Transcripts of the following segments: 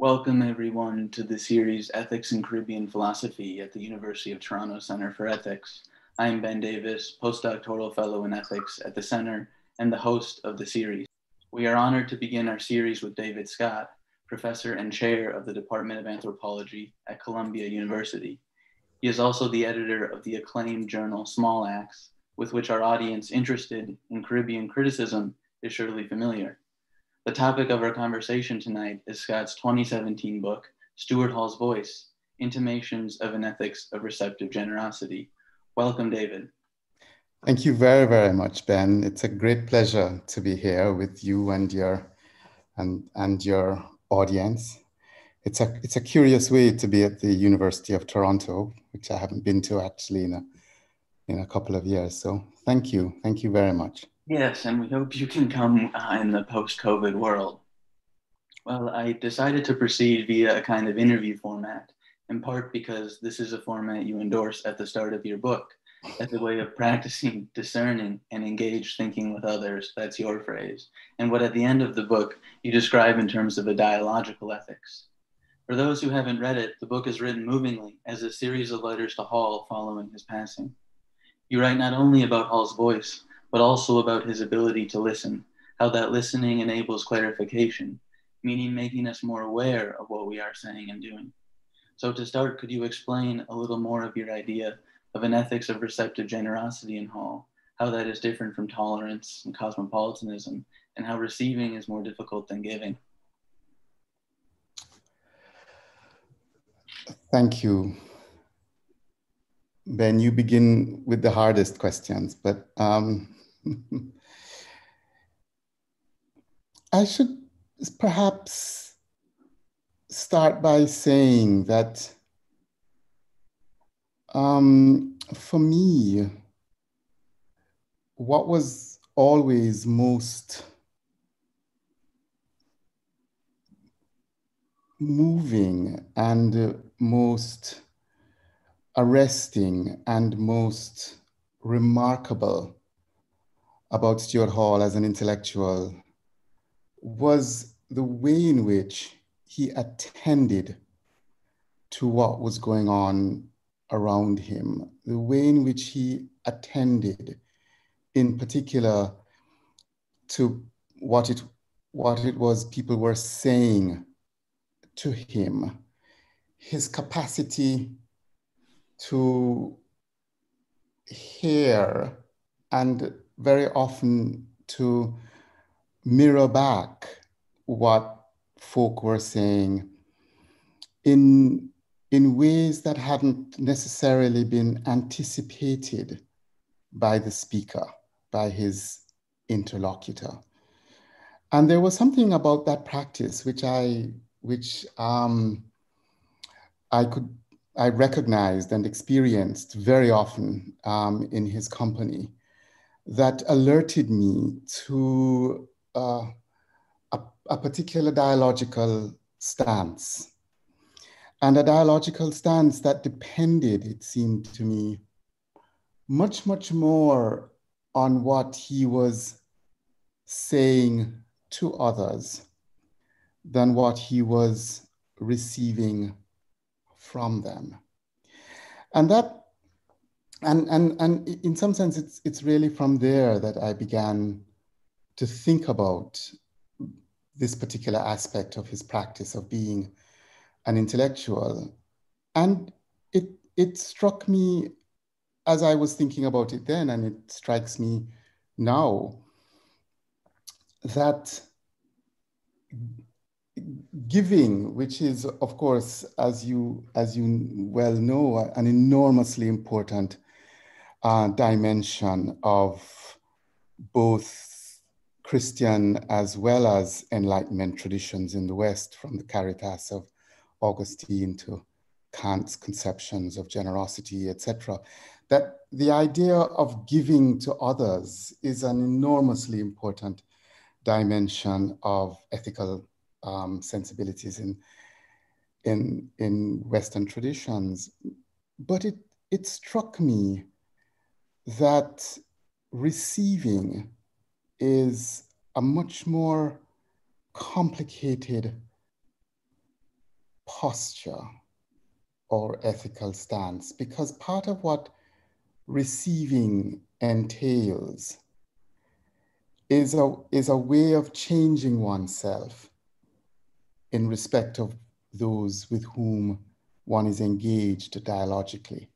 Welcome, everyone, to the series Ethics and Caribbean Philosophy at the University of Toronto Center for Ethics. I'm Ben Davis, postdoctoral fellow in ethics at the center and the host of the series. We are honored to begin our series with David Scott, professor and chair of the Department of Anthropology at Columbia University. He is also the editor of the acclaimed journal Small Axe, with which our audience interested in Caribbean criticism is surely familiar. The topic of our conversation tonight is Scott's 2017 book, Stuart Hall's Voice Intimations of an Ethics of Receptive Generosity. Welcome, David. Thank you very, very much, Ben. It's a great pleasure to be here with you and your and, and your audience. It's a it's a curious way to be at the University of Toronto, which I haven't been to actually in a in a couple of years. So thank you, thank you very much. Yes, and we hope you can come uh, in the post COVID world. Well, I decided to proceed via a kind of interview format, in part because this is a format you endorse at the start of your book as a way of practicing discerning and engaged thinking with others. That's your phrase. And what at the end of the book you describe in terms of a dialogical ethics. For those who haven't read it, the book is written movingly as a series of letters to Hall following his passing. You write not only about Hall's voice, but also about his ability to listen, how that listening enables clarification, meaning making us more aware of what we are saying and doing. So, to start, could you explain a little more of your idea of an ethics of receptive generosity in Hall, how that is different from tolerance and cosmopolitanism, and how receiving is more difficult than giving? Thank you. Ben, you begin with the hardest questions, but um, I should perhaps start by saying that um, for me, what was always most moving and most arresting and most remarkable about Stuart Hall as an intellectual was the way in which he attended to what was going on around him, the way in which he attended, in particular, to what it, what it was people were saying to him, his capacity to hear and very often to mirror back what folk were saying in, in ways that hadn't necessarily been anticipated by the speaker, by his interlocutor. And there was something about that practice which I, which um, I could, I recognized and experienced very often um, in his company that alerted me to uh, a, a particular dialogical stance. And a dialogical stance that depended, it seemed to me, much, much more on what he was saying to others than what he was receiving from them. And that and and and in some sense it's it's really from there that i began to think about this particular aspect of his practice of being an intellectual. And it it struck me as i was thinking about it then and it strikes me now that giving which is of course as you as you well know an enormously important uh, dimension of both Christian as well as Enlightenment traditions in the West, from the Caritas of Augustine to Kant's conceptions of generosity, etc. That the idea of giving to others is an enormously important dimension of ethical um, sensibilities in, in, in Western traditions. But it, it struck me that receiving is a much more complicated posture or ethical stance because part of what receiving entails is a, is a way of changing oneself in respect of those with whom one is engaged dialogically.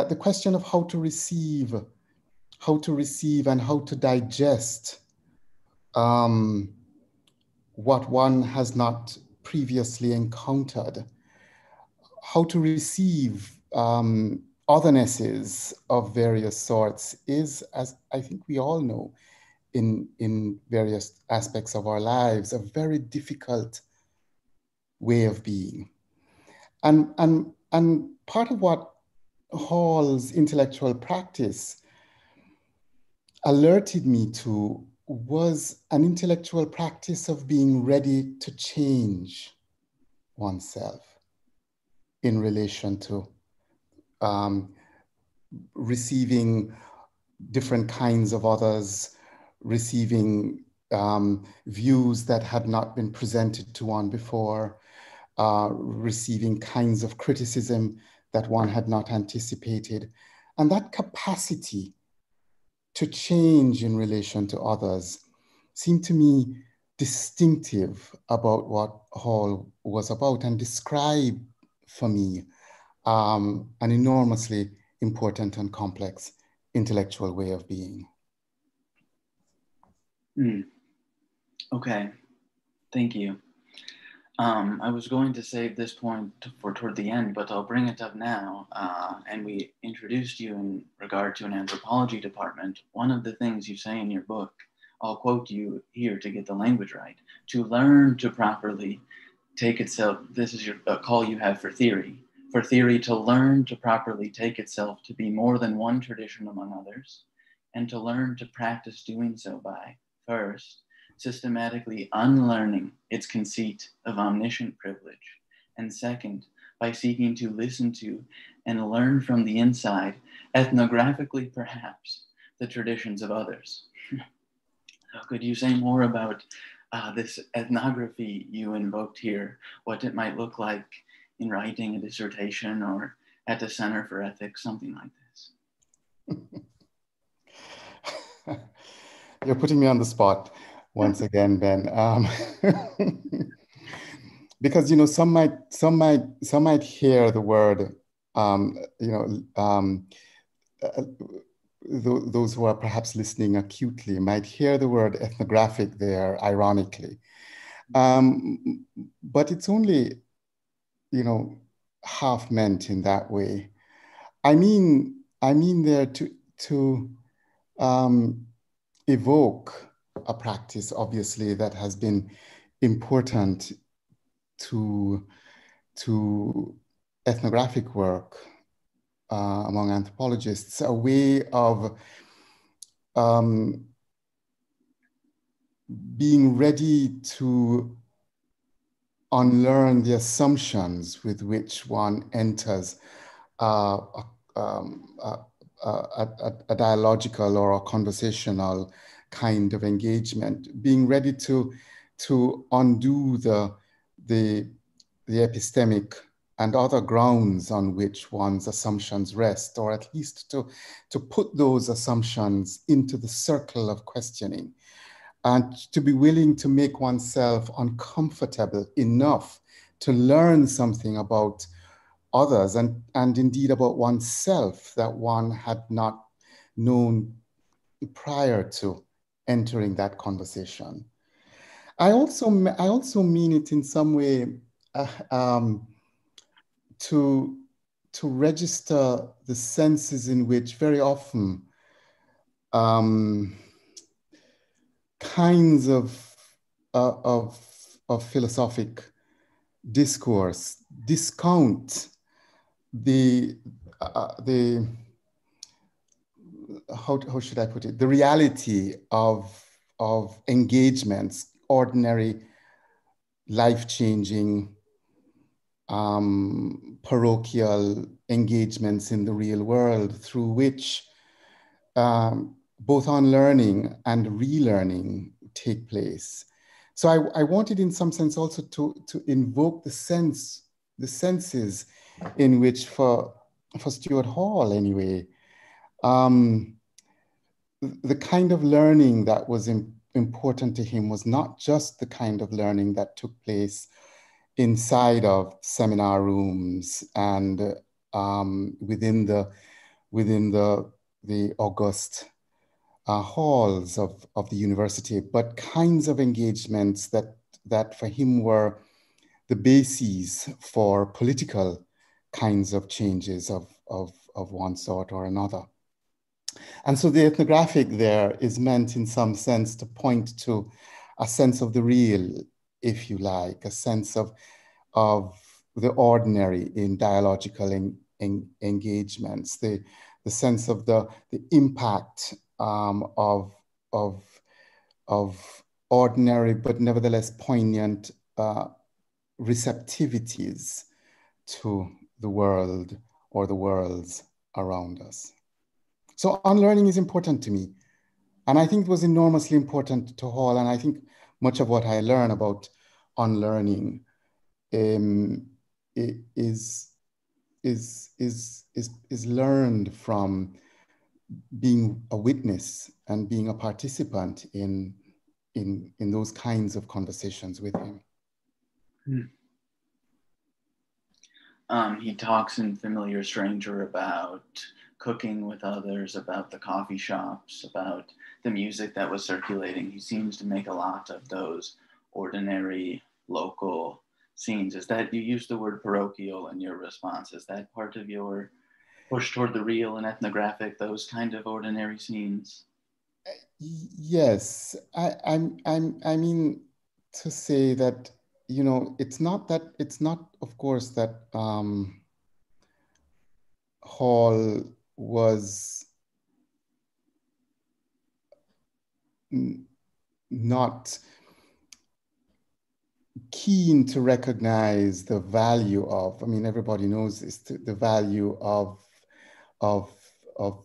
That the question of how to receive, how to receive and how to digest um, what one has not previously encountered, how to receive um, othernesses of various sorts is, as I think we all know, in, in various aspects of our lives, a very difficult way of being. And, and, and part of what Hall's intellectual practice alerted me to was an intellectual practice of being ready to change oneself in relation to um, receiving different kinds of others, receiving um, views that had not been presented to one before, uh, receiving kinds of criticism that one had not anticipated. And that capacity to change in relation to others seemed to me distinctive about what Hall was about and describe for me um, an enormously important and complex intellectual way of being. Mm. Okay, thank you. Um, I was going to save this point for toward the end, but I'll bring it up now. Uh, and we introduced you in regard to an anthropology department. One of the things you say in your book, I'll quote you here to get the language right, to learn to properly take itself, this is your call you have for theory, for theory to learn to properly take itself to be more than one tradition among others, and to learn to practice doing so by, first, systematically unlearning its conceit of omniscient privilege, and second, by seeking to listen to and learn from the inside, ethnographically perhaps, the traditions of others. so could you say more about uh, this ethnography you invoked here, what it might look like in writing a dissertation or at the Center for Ethics, something like this? You're putting me on the spot once again, Ben. Um, because you know, some might some might some might hear the word, um, you know, um, uh, th- those who are perhaps listening acutely might hear the word ethnographic there, ironically, um, but it's only, you know, half meant in that way. I mean, I mean there to to um, evoke a practice, obviously, that has been important to, to ethnographic work uh, among anthropologists, a way of um, being ready to unlearn the assumptions with which one enters uh, a, um, a, a, a, dialogical or a conversational kind of engagement, being ready to, to undo the, the, the epistemic and other grounds on which one's assumptions rest, or at least to, to put those assumptions into the circle of questioning, and to be willing to make oneself uncomfortable enough to learn something about others and, and indeed about oneself that one had not known prior to entering that conversation. I also, I also mean it in some way uh, um, to, to register the senses in which very often um, kinds of, uh, of, of philosophic discourse discount the, uh, the, how, how should I put it, the reality of, of engagements, ordinary, life-changing, um, parochial engagements in the real world through which um, both unlearning and relearning take place. So I, I wanted in some sense also to, to invoke the sense the senses in which for, for Stuart Hall anyway, um, the kind of learning that was important to him was not just the kind of learning that took place inside of seminar rooms and um, within the within the the august uh, halls of, of the university, but kinds of engagements that that for him were the bases for political kinds of changes of, of, of one sort or another. And so the ethnographic there is meant in some sense to point to a sense of the real, if you like, a sense of, of the ordinary in dialogical en, en, engagements, the, the sense of the, the impact um, of, of, of ordinary but nevertheless poignant uh, receptivities to the world or the worlds around us. So unlearning is important to me. And I think it was enormously important to Hall. And I think much of what I learn about unlearning um, is, is, is, is, is learned from being a witness and being a participant in, in, in those kinds of conversations with him. Hmm. Um, he talks in Familiar Stranger about cooking with others, about the coffee shops, about the music that was circulating. He seems to make a lot of those ordinary local scenes. Is that you use the word parochial in your response? Is that part of your push toward the real and ethnographic, those kind of ordinary scenes? Yes, I, I'm, I'm, I mean to say that you know, it's not that, it's not, of course, that um, Hall was not keen to recognize the value of, I mean, everybody knows this, the value of, of, of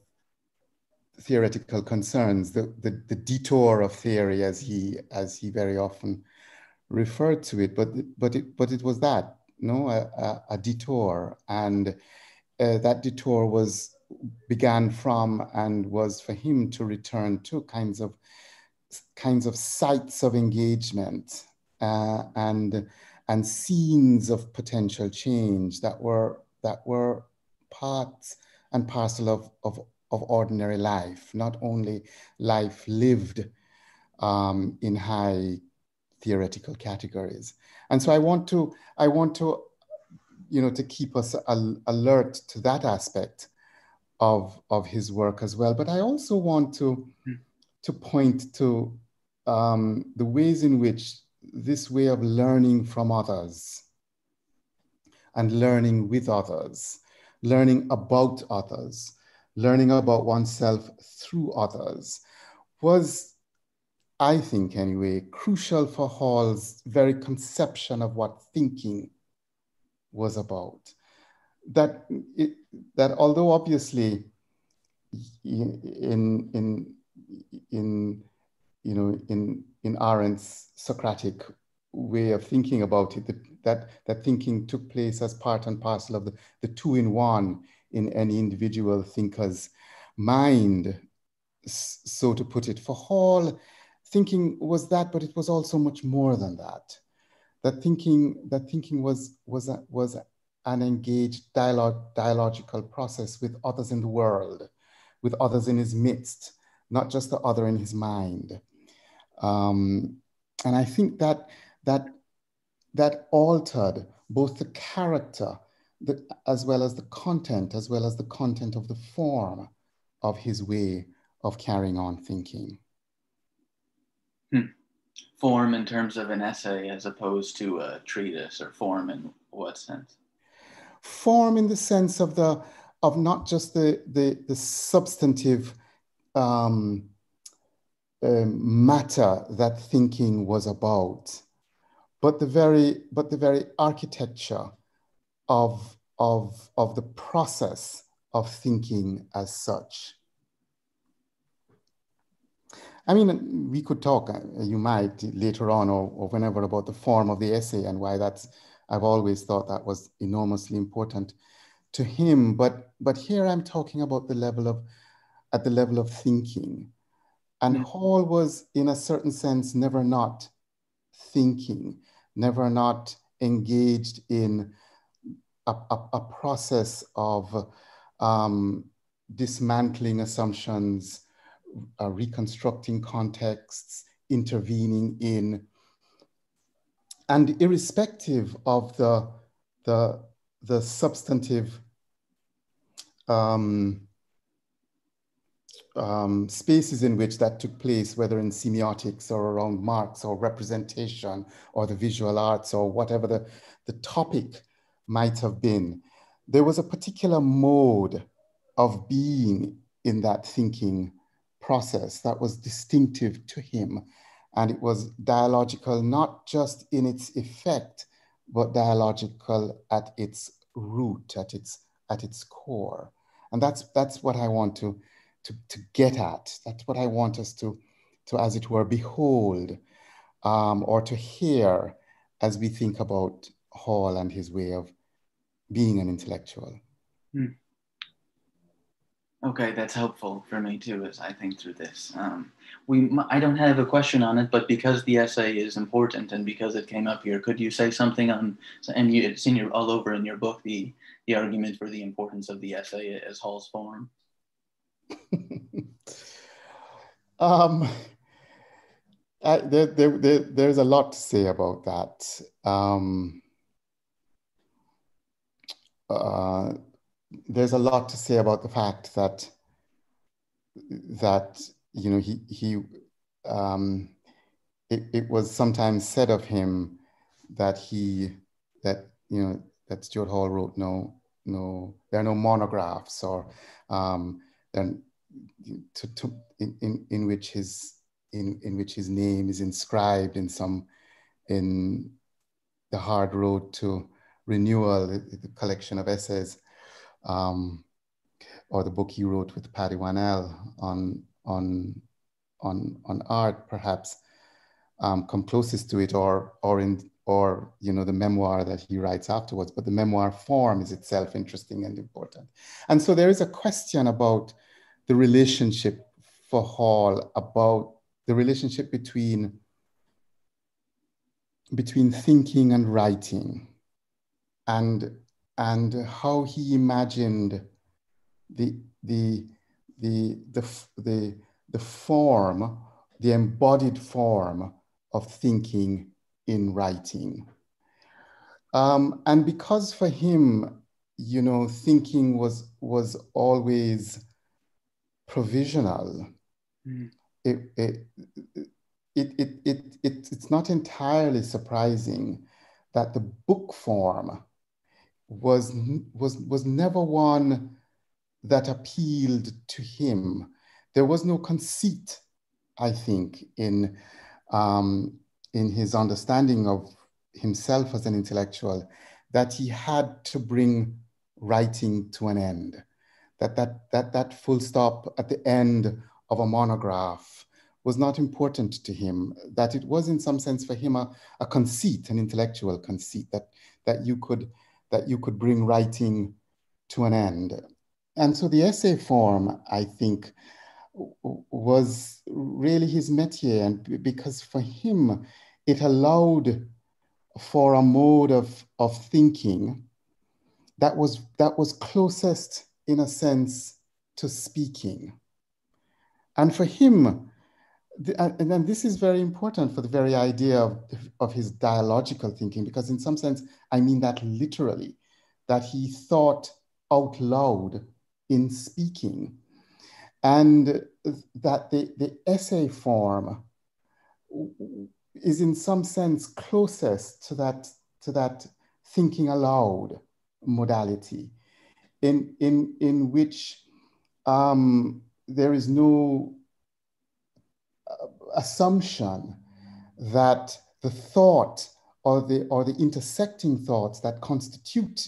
theoretical concerns, the, the, the detour of theory as he, as he very often referred to it, but but it but it was that you know a, a, a detour, and uh, that detour was began from and was for him to return to kinds of kinds of sites of engagement uh, and and scenes of potential change that were that were parts and parcel of of, of ordinary life, not only life lived um, in high theoretical categories. And so I want to, I want to, you know, to keep us al alert to that aspect of, of his work as well. But I also want to, mm. to point to um, the ways in which this way of learning from others and learning with others, learning about others, learning about oneself through others was I think anyway, crucial for Hall's very conception of what thinking was about. That, it, that although obviously in, in, in, you know, in, in Arendt's Socratic way of thinking about it, that, that, thinking took place as part and parcel of the, the two in one in any individual thinker's mind, so to put it. For Hall, thinking was that, but it was also much more than that. That thinking, that thinking was, was, a, was an engaged dialogue, dialogical process with others in the world, with others in his midst, not just the other in his mind. Um, and I think that, that, that altered both the character the, as well as the content, as well as the content of the form of his way of carrying on thinking. Hmm. Form in terms of an essay as opposed to a treatise, or form in what sense? Form in the sense of the of not just the the, the substantive um, uh, matter that thinking was about, but the very but the very architecture of of of the process of thinking as such. I mean, we could talk, uh, you might later on or, or whenever about the form of the essay and why that's I've always thought that was enormously important to him. But but here I'm talking about the level of at the level of thinking. And Hall was, in a certain sense, never not thinking, never not engaged in a, a, a process of um, dismantling assumptions, uh, reconstructing contexts, intervening in, and irrespective of the, the, the substantive um, um, spaces in which that took place, whether in semiotics or around Marx or representation or the visual arts or whatever the, the topic might have been, there was a particular mode of being in that thinking process that was distinctive to him. And it was dialogical, not just in its effect, but dialogical at its root, at its, at its core. And that's, that's what I want to, to, to get at. That's what I want us to, to as it were, behold um, or to hear as we think about Hall and his way of being an intellectual. Hmm. Okay, that's helpful for me too as I think through this. Um, we, I don't have a question on it, but because the essay is important and because it came up here, could you say something on? And you, it's in your all over in your book the the argument for the importance of the essay as Hall's form. um, I, there, there, there, there's a lot to say about that. Um, uh, there's a lot to say about the fact that that you know he he um, it, it was sometimes said of him that he that you know that Stuart Hall wrote no no there are no monographs or um, then to, to in, in, in which his in, in which his name is inscribed in some in the hard road to renewal the, the collection of essays um, or the book he wrote with Paddy Whannel on on on on art perhaps um, come closest to it or or in or you know the memoir that he writes afterwards. But the memoir form is itself interesting and important. And so there is a question about the relationship for hall about the relationship between between thinking and writing. And and how he imagined the the the the the, the form the embodied form of thinking in writing. Um, and because for him, you know, thinking was was always provisional. Mm. It, it, it, it, it, it, it's not entirely surprising that the book form was, was, was never one that appealed to him. There was no conceit, I think, in, um, in his understanding of himself as an intellectual that he had to bring writing to an end. That, that, that, that full stop at the end of a monograph was not important to him, that it was in some sense for him a, a conceit, an intellectual conceit, that, that, you could, that you could bring writing to an end. And so the essay form, I think, was really his métier, and because for him, it allowed for a mode of, of thinking that was, that was closest, in a sense, to speaking. And for him, the, and then this is very important for the very idea of, of his dialogical thinking, because in some sense, I mean that literally, that he thought out loud in speaking. And that the, the essay form is in some sense closest to that, to that thinking aloud modality in, in, in which um, there is no uh, assumption that the thought or the, or the intersecting thoughts that constitute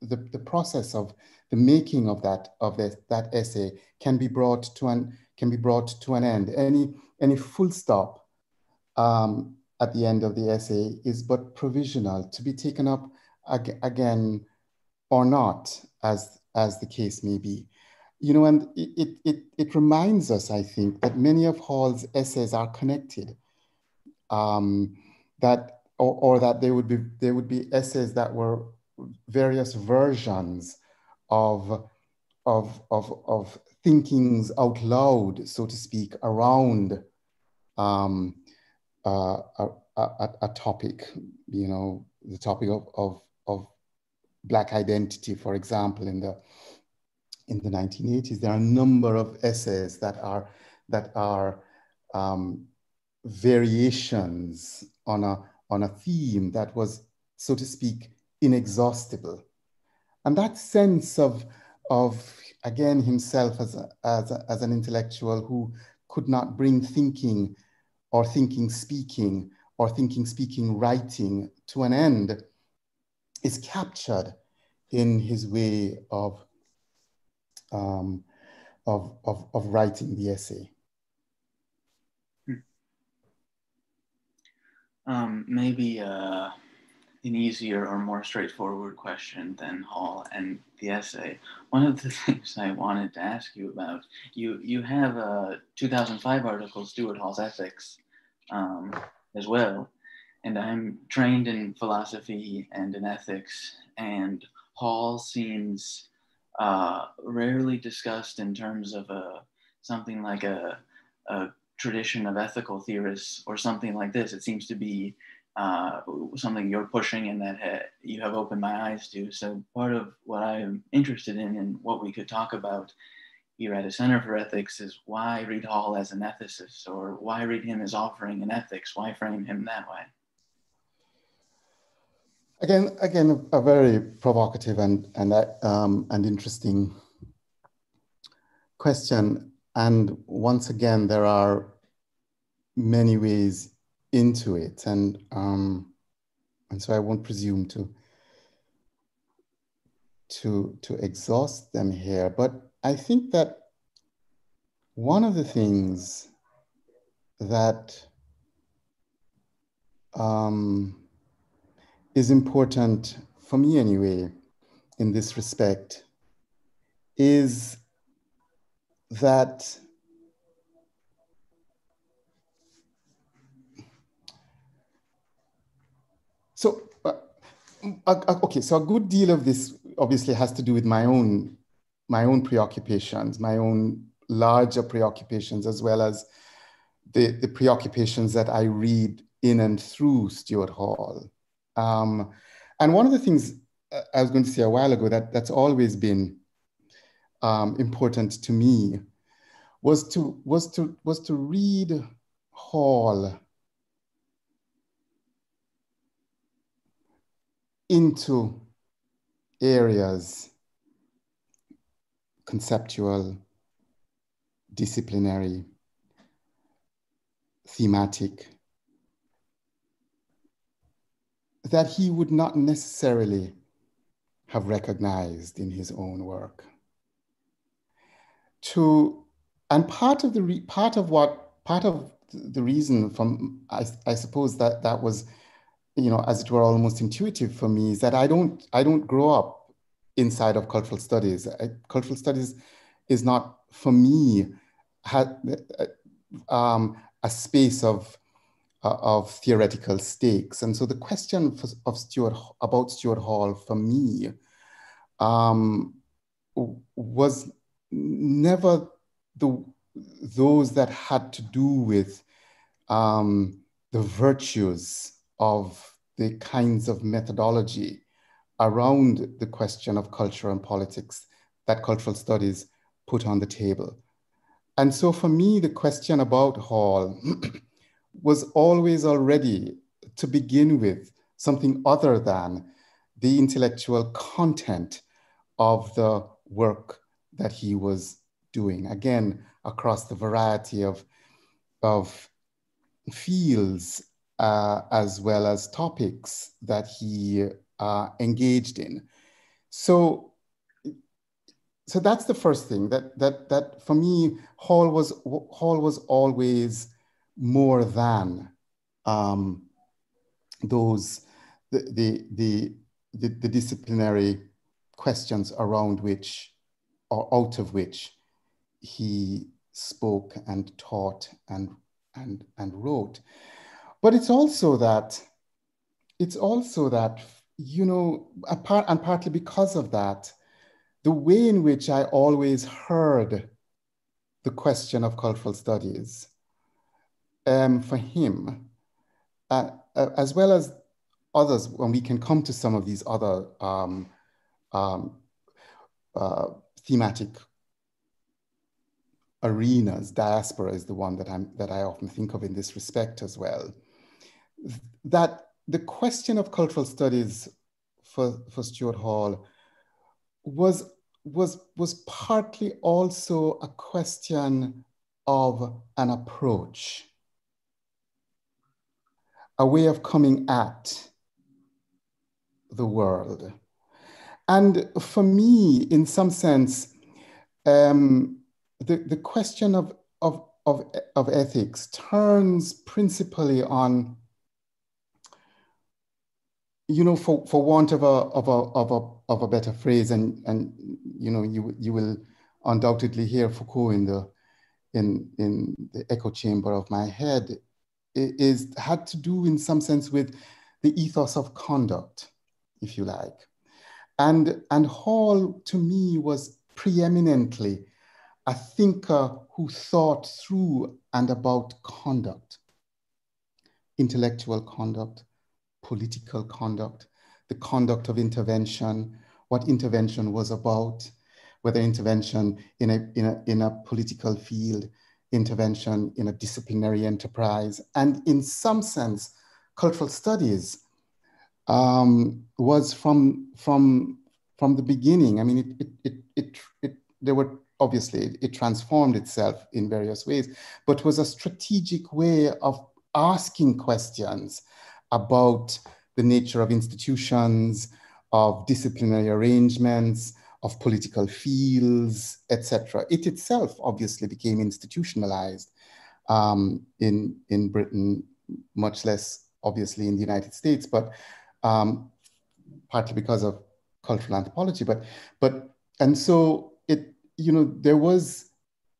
the, the process of the making of that, of the, that essay can be brought to an, can be brought to an end. Any, any full stop um, at the end of the essay is but provisional to be taken up again, or not, as, as the case may be. You know, and it, it, it reminds us, I think, that many of Hall's essays are connected. Um, that or, or that they would be there would be essays that were various versions of of of of thinkings out loud, so to speak, around um, uh, a, a, a, topic, you know, the topic of, of, of Black identity, for example, in the in the 1980s, there are a number of essays that are that are um, variations on a on a theme that was, so to speak, inexhaustible, and that sense of of again himself as a, as a, as an intellectual who could not bring thinking or thinking speaking or thinking speaking writing to an end is captured in his way of, um, of, of, of writing the essay. Um, maybe uh, an easier or more straightforward question than Hall and the essay. One of the things I wanted to ask you about, you you have a 2005 article, Stuart Hall's Ethics, um, as well, and I'm trained in philosophy and in ethics, and Hall seems uh, rarely discussed in terms of a something like a, a tradition of ethical theorists or something like this. It seems to be uh, something you're pushing and that ha- you have opened my eyes to. So part of what I'm interested in and what we could talk about here at a Center for Ethics is why read Hall as an ethicist or why read him as offering an ethics? Why frame him that way? Again, again, a, very provocative and and um, and interesting question. And once again, there are many ways into it, and um, and so I won't presume to to to exhaust them here. But I think that one of the things that um, is important for me anyway in this respect is that So, uh, okay, so a good deal of this obviously has to do with my own, my own preoccupations, my own larger preoccupations, as well as the, the preoccupations that I read in and through Stuart Hall. Um, and one of the things uh, I was going to say a while ago that that's always been um, important to me was to was to was to read Hall into areas conceptual, disciplinary, thematic, that he would not necessarily have recognized in his own work. To, and part of the, re, part of what, part of the reason from, I, I suppose that that was you know, as it were, almost intuitive for me is that I don't, I don't grow up inside of cultural studies. I, cultural studies is not for me had, um, a space of uh, of theoretical stakes. And so the question for, of Stuart about Stuart Hall for me um, was never the those that had to do with um, the virtues of the kinds of methodology around the question of culture and politics that cultural studies put on the table. And so for me, the question about Hall was always already, to begin with, something other than the intellectual content of the work that he was doing. Again, across the variety of, of fields uh, as well as topics that he uh, engaged in. So, so that's the first thing that that that for me, Hall was Hall was always more than um, those the, the the the, the disciplinary questions around which or out of which he spoke and taught and and and wrote. But it's also that it's also that you know apart and partly because of that the way in which i always heard the question of cultural studies um, for him uh, uh, as well as others when we can come to some of these other um, um, uh, thematic arenas, diaspora is the one that, I'm, that I often think of in this respect as well, that the question of cultural studies for, for Stuart Hall was, was, was partly also a question of an approach, a way of coming at the world. And for me, in some sense, um, the, the question of, of, of, of ethics turns principally on, you know, for, for want of a, of, a, of, a, of a better phrase, and, and you know, you, you will undoubtedly hear Foucault in the, in, in the echo chamber of my head, is had to do in some sense with the ethos of conduct, if you like. And, and Hall, to me, was preeminently a thinker who thought through and about conduct, intellectual conduct, political conduct, the conduct of intervention, what intervention was about, whether intervention in a, in a, in a political field, intervention in a disciplinary enterprise, and in some sense, cultural studies um, was from, from, from the beginning. I mean, it, it, it, it, it there were obviously it transformed itself in various ways, but was a strategic way of asking questions about the nature of institutions, of disciplinary arrangements, of political fields, etc. It itself obviously became institutionalized um, in, in Britain, much less obviously in the United States, but um, partly because of cultural anthropology. But, but and so it you know, there was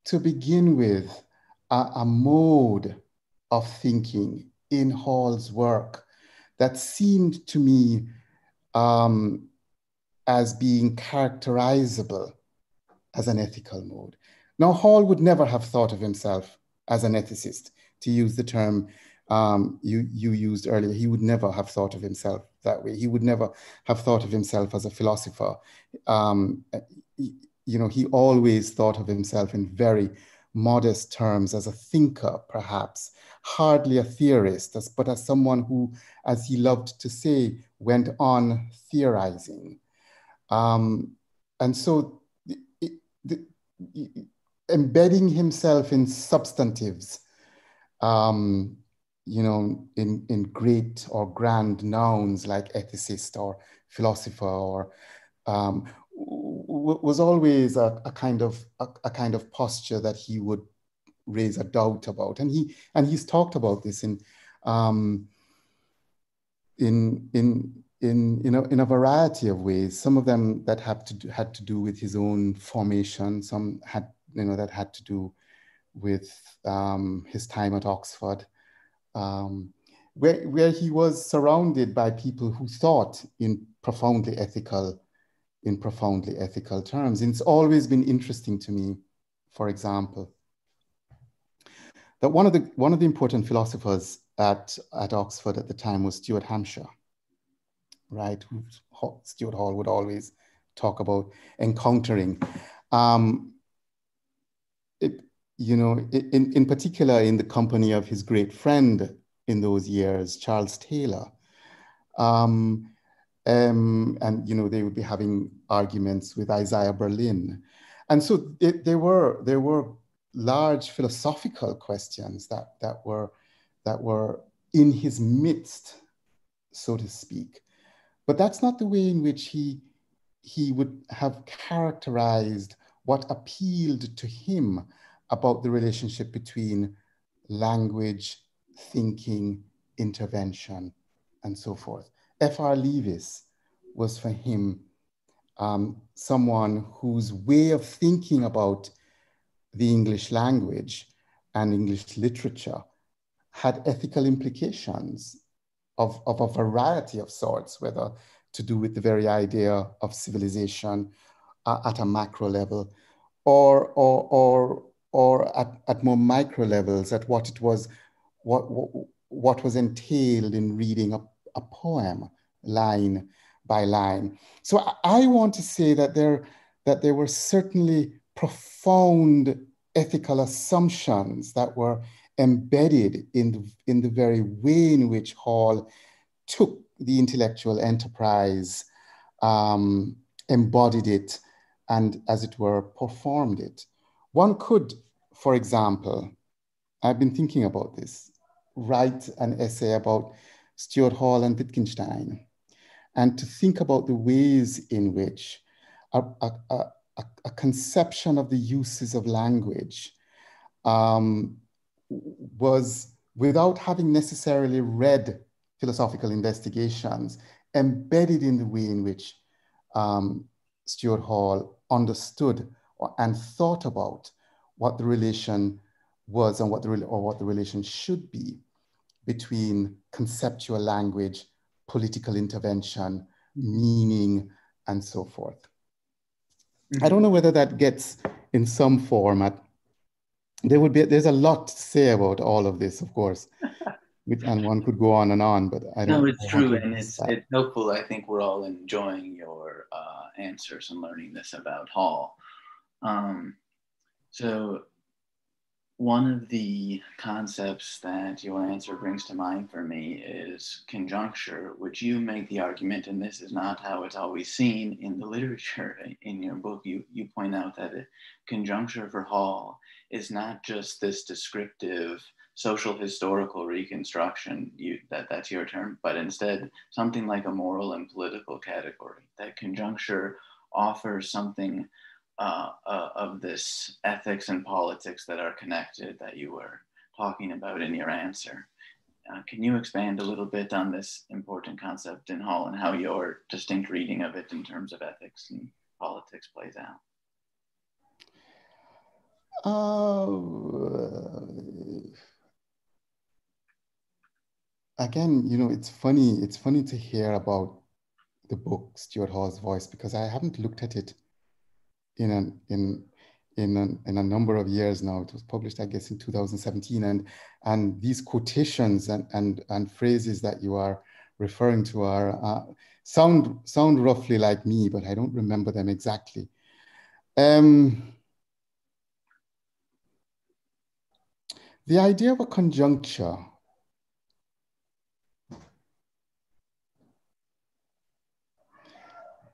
to begin with a, a mode of thinking in Hall's work that seemed to me um, as being characterizable as an ethical mode. Now, Hall would never have thought of himself as an ethicist, to use the term um, you, you used earlier. He would never have thought of himself that way. He would never have thought of himself as a philosopher. Um, you know, he always thought of himself in very modest terms as a thinker, perhaps, hardly a theorist, as, but as someone who, as he loved to say, went on theorizing. Um, and so the, the, embedding himself in substantives, um, you know, in, in great or grand nouns like ethicist or philosopher or um, was always a, a kind of a, a, kind of posture that he would raise a doubt about, and he and he's talked about this in um, in in in in a, in a variety of ways. Some of them that had to do, had to do with his own formation. Some had you know that had to do with um, his time at Oxford, um, where where he was surrounded by people who thought in profoundly ethical in profoundly ethical terms. And it's always been interesting to me, for example, that one of the, one of the important philosophers at, at Oxford at the time was Stuart Hampshire, right? Who Stuart Hall would always talk about encountering. Um, you know, in, in particular, in the company of his great friend in those years, Charles Taylor. Um, um, and you know they would be having arguments with Isaiah Berlin, and so there were there were large philosophical questions that that were that were in his midst, so to speak. But that's not the way in which he he would have characterized what appealed to him about the relationship between language, thinking, intervention, and so forth. F.R. Leavis was for him um, someone whose way of thinking about the English language and English literature had ethical implications of, of a variety of sorts, whether to do with the very idea of civilization uh, at a macro level or, or, or, or at, at more micro levels, at what it was, what, what, what was entailed in reading a, a poem line by line. So I, want to say that there, that there were certainly profound ethical assumptions that were embedded in the, in the very way in which Hall took the intellectual enterprise, um, embodied it, and as it were, performed it. One could, for example, I've been thinking about this, write an essay about Stuart Hall and Wittgenstein, and to think about the ways in which a, a, a, a conception of the uses of language um, was, without having necessarily read philosophical investigations, embedded in the way in which um, Stuart Hall understood and thought about what the relation was and what the, or what the relation should be between conceptual language, political intervention, meaning, and so forth. Mm -hmm. I don't know whether that gets in some format there would be there's a lot to say about all of this, of course, and one could go on and on. But I don't. No, it's true, and it's it's helpful. I think we're all enjoying your uh, answers and learning this about Hall. Um, so one of the concepts that your answer brings to mind for me is conjuncture, which you make the argument, and this is not how it's always seen in the literature. In your book, you, you point out that conjuncture for Hall is not just this descriptive social historical reconstruction, you, that, that's your term, but instead something like a moral and political category. That conjuncture offers something uh, uh, of this ethics and politics that are connected that you were talking about in your answer. Uh, can you expand a little bit on this important concept in Hall and how your distinct reading of it in terms of ethics and politics plays out? Uh, again, you know, it's funny. It's funny to hear about the book Stuart Hall's Voice because I haven't looked at it in an in in in a number of years now. It was published, I guess, in 2017, and and these quotations and and and phrases that you are referring to are uh, sound sound roughly like me, but I don't remember them exactly. Um, the idea of a conjuncture.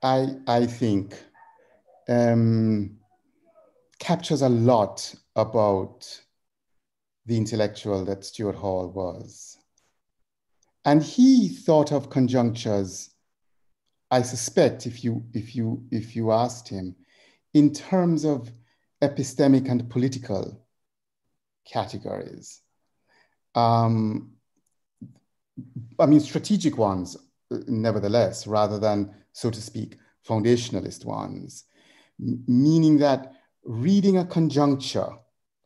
I, I think um, captures a lot about the intellectual that Stuart Hall was. And he thought of conjunctures, I suspect, if you, if you, if you asked him, in terms of epistemic and political categories. Um, I mean, strategic ones, nevertheless, rather than, so to speak, foundationalist ones meaning that reading a conjuncture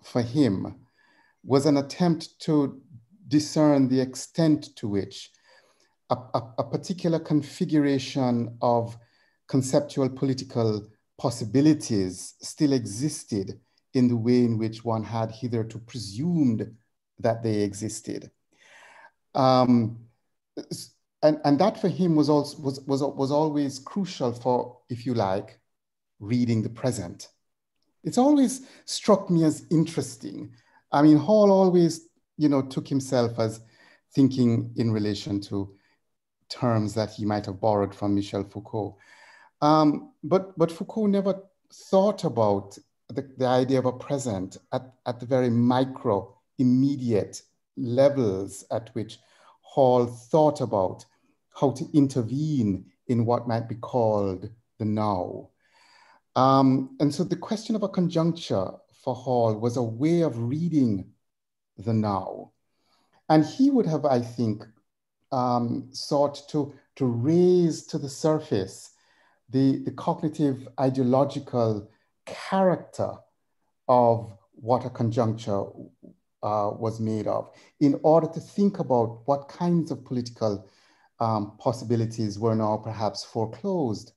for him was an attempt to discern the extent to which a, a, a, particular configuration of conceptual political possibilities still existed in the way in which one had hitherto presumed that they existed. Um, and, and that for him was, also, was, was, was always crucial for, if you like, reading the present. It's always struck me as interesting. I mean, Hall always, you know, took himself as thinking in relation to terms that he might have borrowed from Michel Foucault. Um, but, but Foucault never thought about the, the idea of a present at, at the very micro, immediate levels at which Hall thought about how to intervene in what might be called the now. Um, and so the question of a conjuncture for Hall was a way of reading the now. And he would have, I think, um, sought to to raise to the surface the, the cognitive ideological character of what a conjuncture uh, was made of in order to think about what kinds of political um, possibilities were now perhaps foreclosed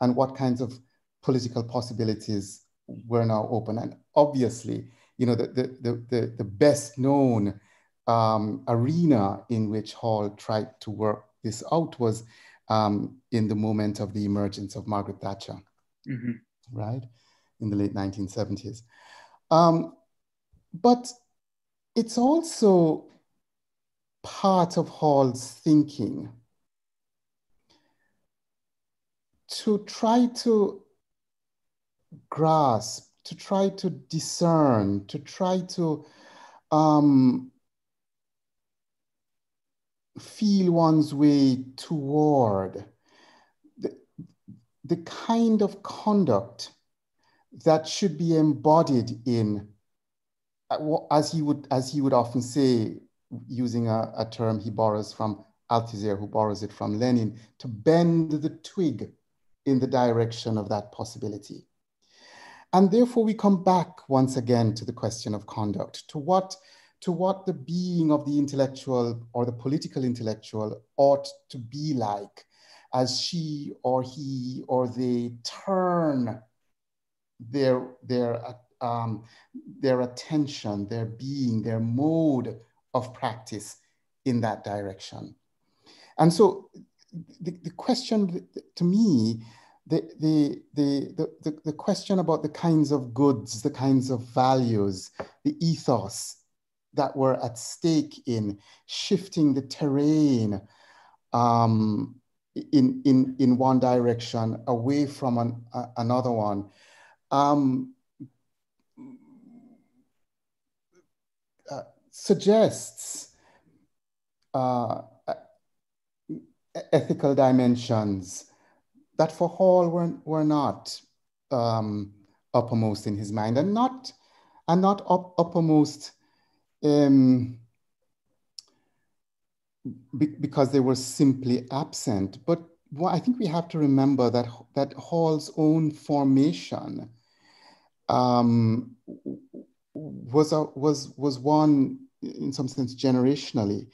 and what kinds of political possibilities were now open. And obviously, you know, the, the, the, the best known um, arena in which Hall tried to work this out was um, in the moment of the emergence of Margaret Thatcher, mm-hmm. right, in the late 1970s. Um, but it's also part of Hall's thinking to try to grasp, to try to discern, to try to um, feel one's way toward the, the kind of conduct that should be embodied in, uh, as he would, as he would often say, using a, a term he borrows from Althusser, who borrows it from Lenin, to bend the twig in the direction of that possibility. And therefore, we come back once again to the question of conduct, to what, to what the being of the intellectual or the political intellectual ought to be like as she or he or they turn their, their, um, their attention, their being, their mode of practice in that direction. And so the, the question to me, the, the, the, the, the question about the kinds of goods, the kinds of values, the ethos that were at stake in shifting the terrain um, in, in, in one direction away from an, uh, another one. Um, uh, suggests uh, ethical dimensions that for Hall were, were not um, uppermost in his mind and not, and not up, uppermost um, be, because they were simply absent. But I think we have to remember that, that Hall's own formation um, was, a, was, was one, in some sense, generationally,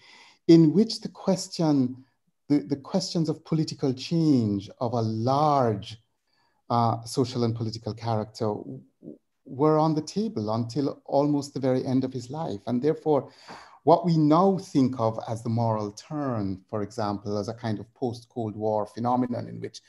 in which the question the, the questions of political change of a large uh, social and political character were on the table until almost the very end of his life. And therefore, what we now think of as the moral turn, for example, as a kind of post-Cold War phenomenon in which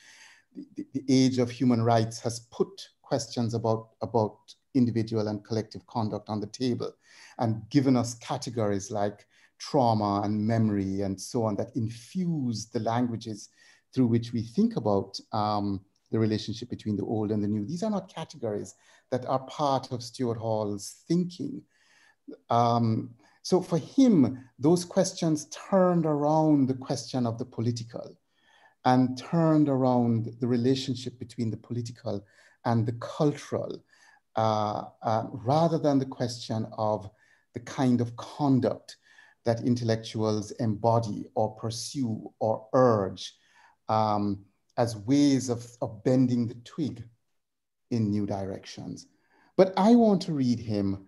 the, the, age of human rights has put questions about, about individual and collective conduct on the table and given us categories like trauma and memory and so on that infuse the languages through which we think about um, the relationship between the old and the new. These are not categories that are part of Stuart Hall's thinking. Um, so for him, those questions turned around the question of the political and turned around the relationship between the political and the cultural, uh, uh, rather than the question of the kind of conduct that intellectuals embody or pursue or urge um, as ways of, of bending the twig in new directions. But I want to read him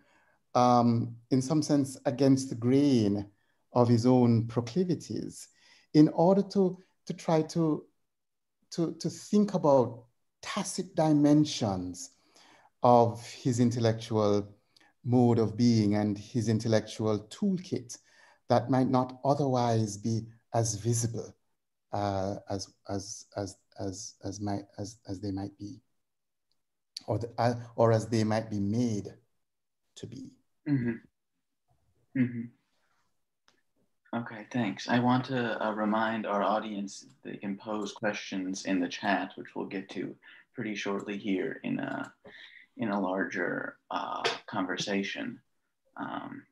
um, in some sense against the grain of his own proclivities in order to, to try to, to, to think about tacit dimensions of his intellectual mode of being and his intellectual toolkit that might not otherwise be as visible uh, as, as, as, as, as, as, as they might be, or, the, uh, or as they might be made to be. Mm-hmm. Mm-hmm. Okay, thanks. I want to uh, remind our audience they can pose questions in the chat, which we'll get to pretty shortly here in a, in a larger uh, conversation. Um,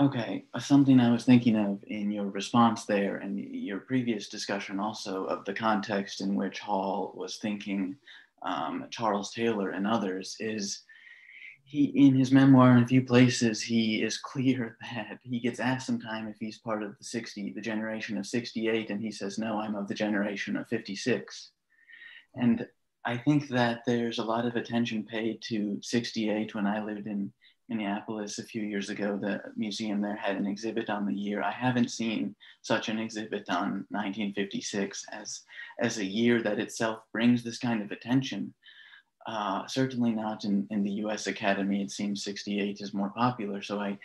Okay, uh, something I was thinking of in your response there and your previous discussion also of the context in which Hall was thinking um, Charles Taylor and others is he in his memoir in a few places he is clear that he gets asked sometime if he's part of the 60 the generation of 68 and he says no i'm of the generation of 56 and i think that there's a lot of attention paid to 68 when i lived in minneapolis a few years ago the museum there had an exhibit on the year i haven't seen such an exhibit on 1956 as as a year that itself brings this kind of attention uh, certainly not in, in the US Academy. It seems 68 is more popular. So I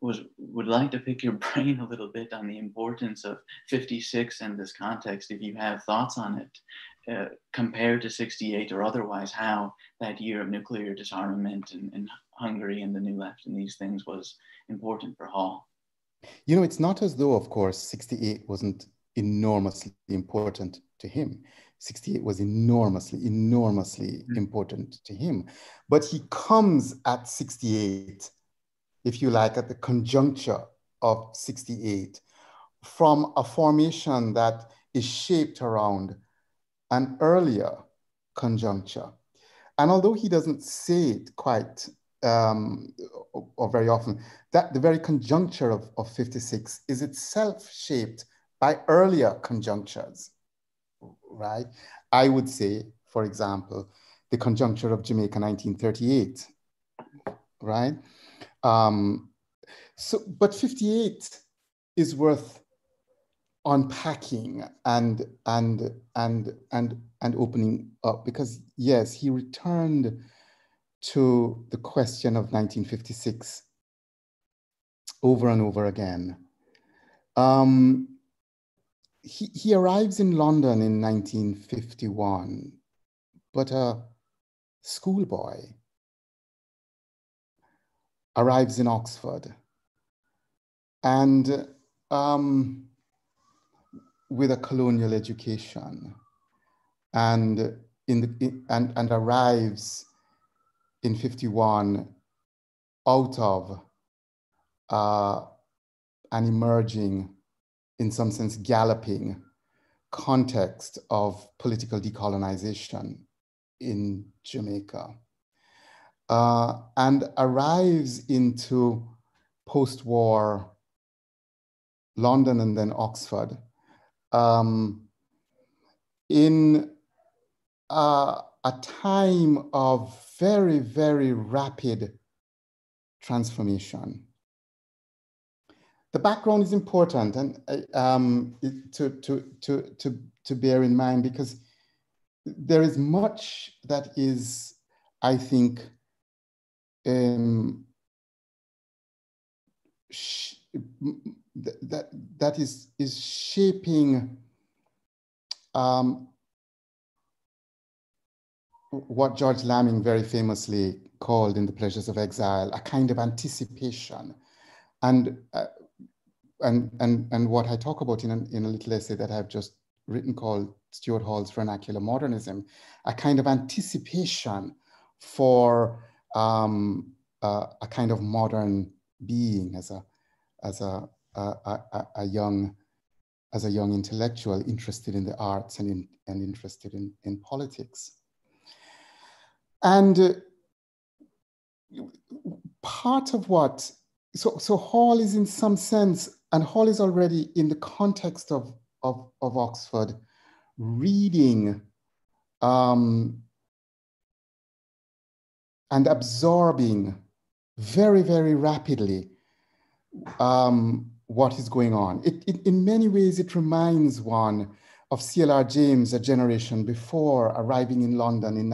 was would like to pick your brain a little bit on the importance of 56 and this context, if you have thoughts on it, uh, compared to 68 or otherwise, how that year of nuclear disarmament and, in Hungary and the New Left and these things was important for Hall. You know, it's not as though, of course, 68 wasn't enormously important to him. 68 was enormously, enormously mm-hmm. important to him. But he comes at 68, if you like, at the conjuncture of 68 from a formation that is shaped around an earlier conjuncture. And although he doesn't say it quite um, or, very often, that the very conjuncture of, of 56 is itself shaped by earlier conjunctures right? I would say, for example, the conjuncture of Jamaica 1938, right? Um, so, but 58 is worth unpacking and and and and and opening up because yes, he returned to the question of 1956 over and over again. Um, he, he arrives in London in 1951, but a schoolboy arrives in Oxford and um, with a colonial education and in the in, and, and arrives in 51 out of uh, an emerging in some sense, galloping context of political decolonization in Jamaica. Uh, and arrives into post war London and then Oxford um, in uh, a time of very, very rapid transformation. The background is important and uh, um, to, to, to, to, to bear in mind because there is much that is, I think, um, that, that is, is shaping um, what George Lamming very famously called in The Pleasures of Exile, a kind of anticipation. And uh, and and and what I talk about in a, in a little essay that I've just written called Stuart Hall's Vernacular Modernism, a kind of anticipation for um, uh, a kind of modern being as a as a, a, a, a, young as a young intellectual interested in the arts and in, and interested in, in politics. And uh, part of what so so Hall is in some sense and Hall is already in the context of, of, of Oxford reading um, and absorbing very, very rapidly um, what is going on. It, it, in many ways, it reminds one of C.L.R. James a generation before arriving in London in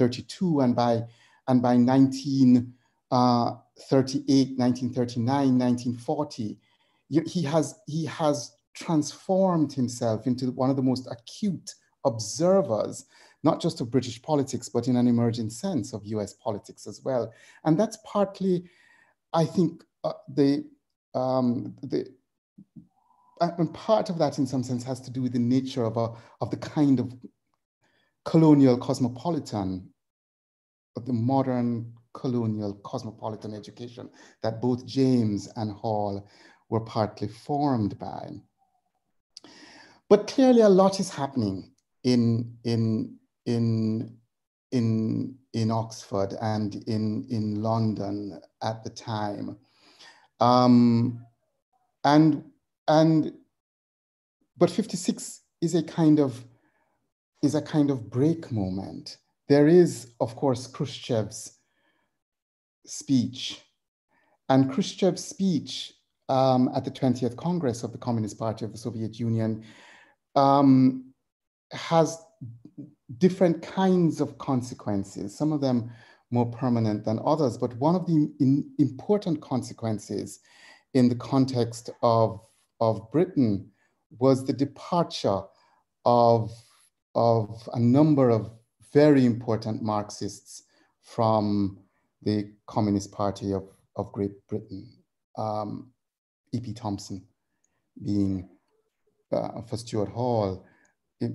1932 and by, and by 1938, 1939, 1940, he has, he has transformed himself into one of the most acute observers, not just of British politics, but in an emerging sense of US politics as well. And that's partly, I think, uh, the, um, the, and part of that in some sense has to do with the nature of, a, of the kind of colonial cosmopolitan, the modern colonial cosmopolitan education that both James and Hall were partly formed by. But clearly a lot is happening in, in, in, in, in Oxford and in, in London at the time. Um, and, and, but 56 is a kind of, is a kind of break moment. There is, of course, Khrushchev's speech. And Khrushchev's speech um, at the 20th Congress of the Communist Party of the Soviet Union um, has different kinds of consequences, some of them more permanent than others. But one of the in, important consequences in the context of, of Britain was the departure of, of a number of very important Marxists from the Communist Party of, of Great Britain. Um, E.P. Thompson being uh, for Stuart Hall, it,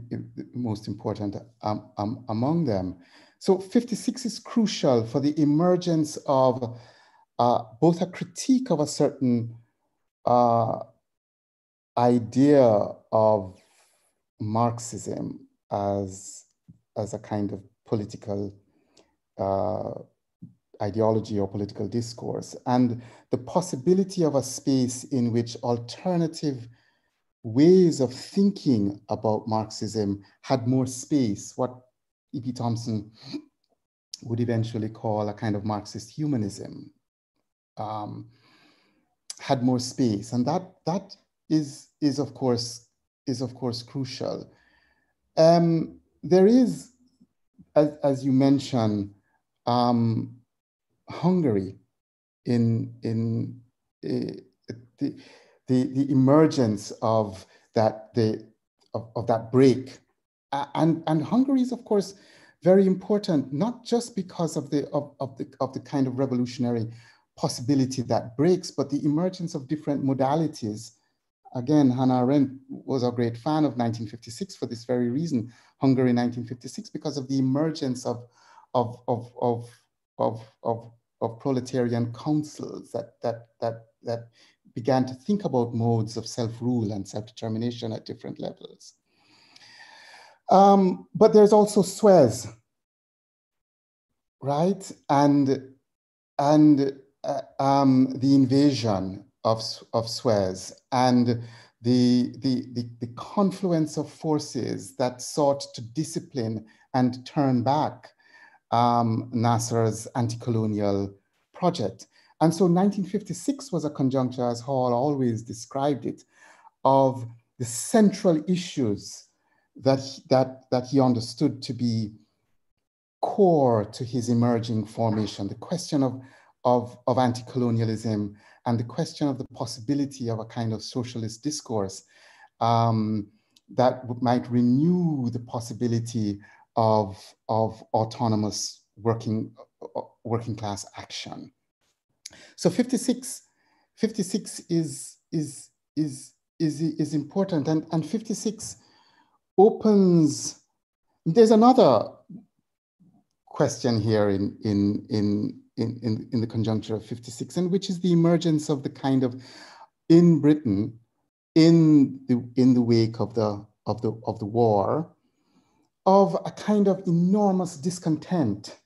most important um, um, among them. So 56 is crucial for the emergence of uh, both a critique of a certain uh, idea of Marxism as, as a kind of political uh, ideology or political discourse, and the possibility of a space in which alternative ways of thinking about Marxism had more space, what E.P. Thompson would eventually call a kind of Marxist humanism, um, had more space. And that, that is, is, of course, is of course crucial. Um, there is, as, as you mentioned, um, Hungary in, in uh, the, the, the emergence of that, the, of, of that break. And, and Hungary is, of course, very important, not just because of the, of, of, the, of the kind of revolutionary possibility that breaks, but the emergence of different modalities. Again, Hannah Arendt was a great fan of 1956 for this very reason, Hungary 1956, because of the emergence of, of, of, of, of, of, of proletarian councils that, that, that, that began to think about modes of self-rule and self-determination at different levels. Um, but there's also Suez, right? And, and uh, um, the invasion of, of Suez and the, the, the, the, confluence of forces that sought to discipline and turn back um, Nasser's anti-colonial project. And so 1956 was a conjuncture, as Hall always described it, of the central issues that, that, that he understood to be core to his emerging formation, the question of, of, of anti-colonialism and the question of the possibility of a kind of socialist discourse um, that might renew the possibility of, of autonomous working, uh, working class action. So 56, 56 is, is, is, is, is important and, and 56 opens, there's another question here in, in, in, in, in, in the conjuncture of 56 and which is the emergence of the kind of, in Britain, in the, in the wake of the, of the, of the war, of a kind of enormous discontent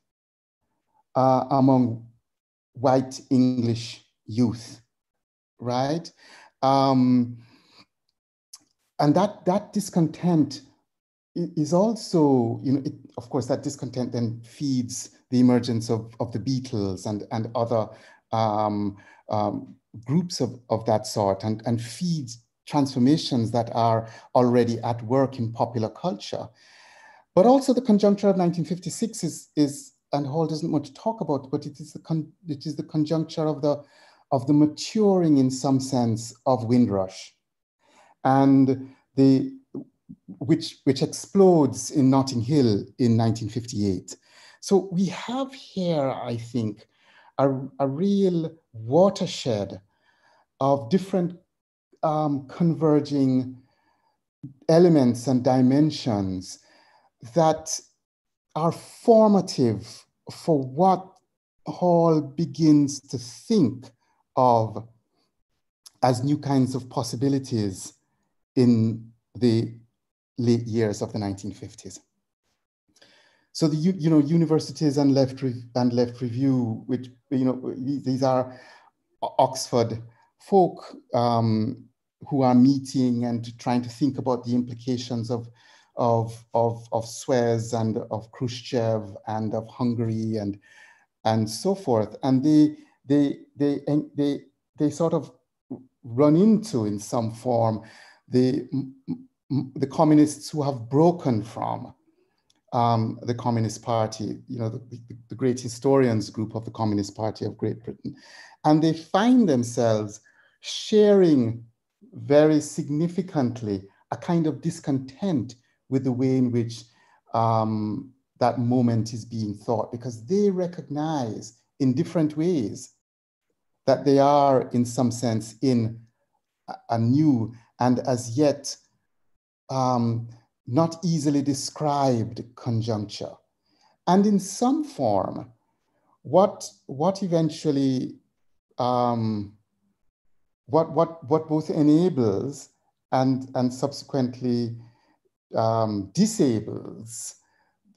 uh, among white English youth, right? Um, and that, that discontent is also, you know, it, of course, that discontent then feeds the emergence of, of the Beatles and, and other um, um, groups of, of that sort and, and feeds transformations that are already at work in popular culture. But also the conjuncture of 1956 is, is and Hall doesn't want to talk about, but it is the con- it is the conjuncture of the of the maturing in some sense of Windrush, and the which which explodes in Notting Hill in 1958. So we have here, I think, a, a real watershed of different um, converging elements and dimensions that are formative for what Hall begins to think of as new kinds of possibilities in the late years of the 1950s. So the you know universities and left and left review, which you know these are Oxford folk um, who are meeting and trying to think about the implications of of of of Suez and of Khrushchev and of Hungary and and so forth, and they they they they they sort of run into in some form the the communists who have broken from um, the Communist Party, you know, the, the, the, great historians group of the Communist Party of Great Britain. And they find themselves sharing very significantly a kind of discontent with the way in which um, that moment is being thought, because they recognize in different ways that they are, in some sense, in a, a new and as yet um, not easily described conjuncture. And in some form, what, what eventually, um, what, what, what both enables and, and subsequently um, disables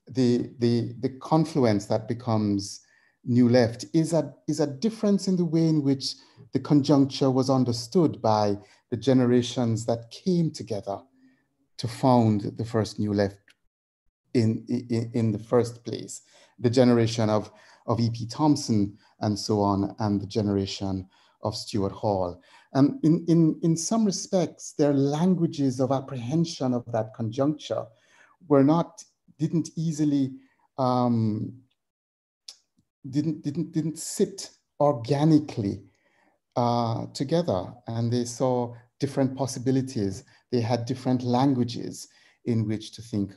the, the, the confluence that becomes New Left is a, is a difference in the way in which the conjuncture was understood by the generations that came together to found the first New Left in, in, in the first place. The generation of, of E.P. Thompson and so on, and the generation of Stuart Hall. And in, in, in some respects, their languages of apprehension of that conjuncture were not, didn't easily, um, didn't, didn't, didn't sit organically uh, together. And they saw different possibilities. They had different languages in which to think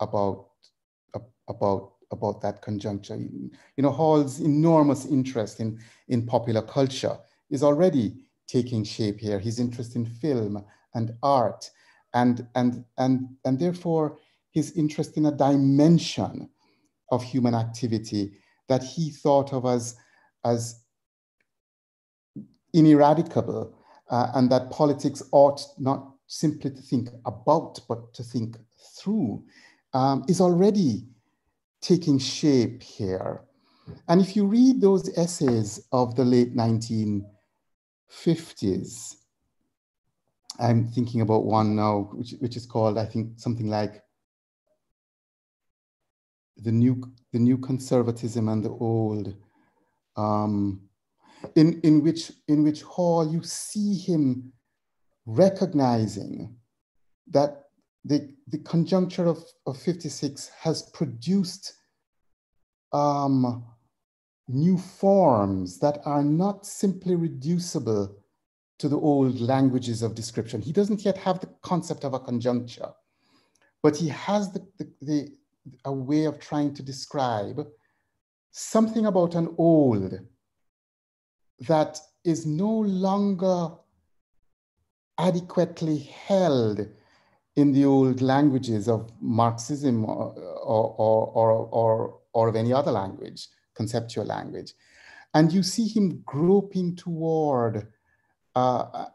about, about, about that conjuncture. You know, Hall's enormous interest in, in popular culture is already taking shape here. His interest in film and art, and, and, and, and therefore his interest in a dimension of human activity that he thought of as, as ineradicable uh, and that politics ought not simply to think about, but to think through, um, is already taking shape here. And if you read those essays of the late 1950s, I'm thinking about one now, which, which is called, I think, something like the new, the new conservatism and the old. Um, in, in, which, in which Hall you see him recognizing that the, the conjuncture of, of 56 has produced um, new forms that are not simply reducible to the old languages of description. He doesn't yet have the concept of a conjuncture, but he has the, the, the, a way of trying to describe something about an old that is no longer adequately held in the old languages of Marxism or, or, or, or, or of any other language, conceptual language. And you see him groping toward uh,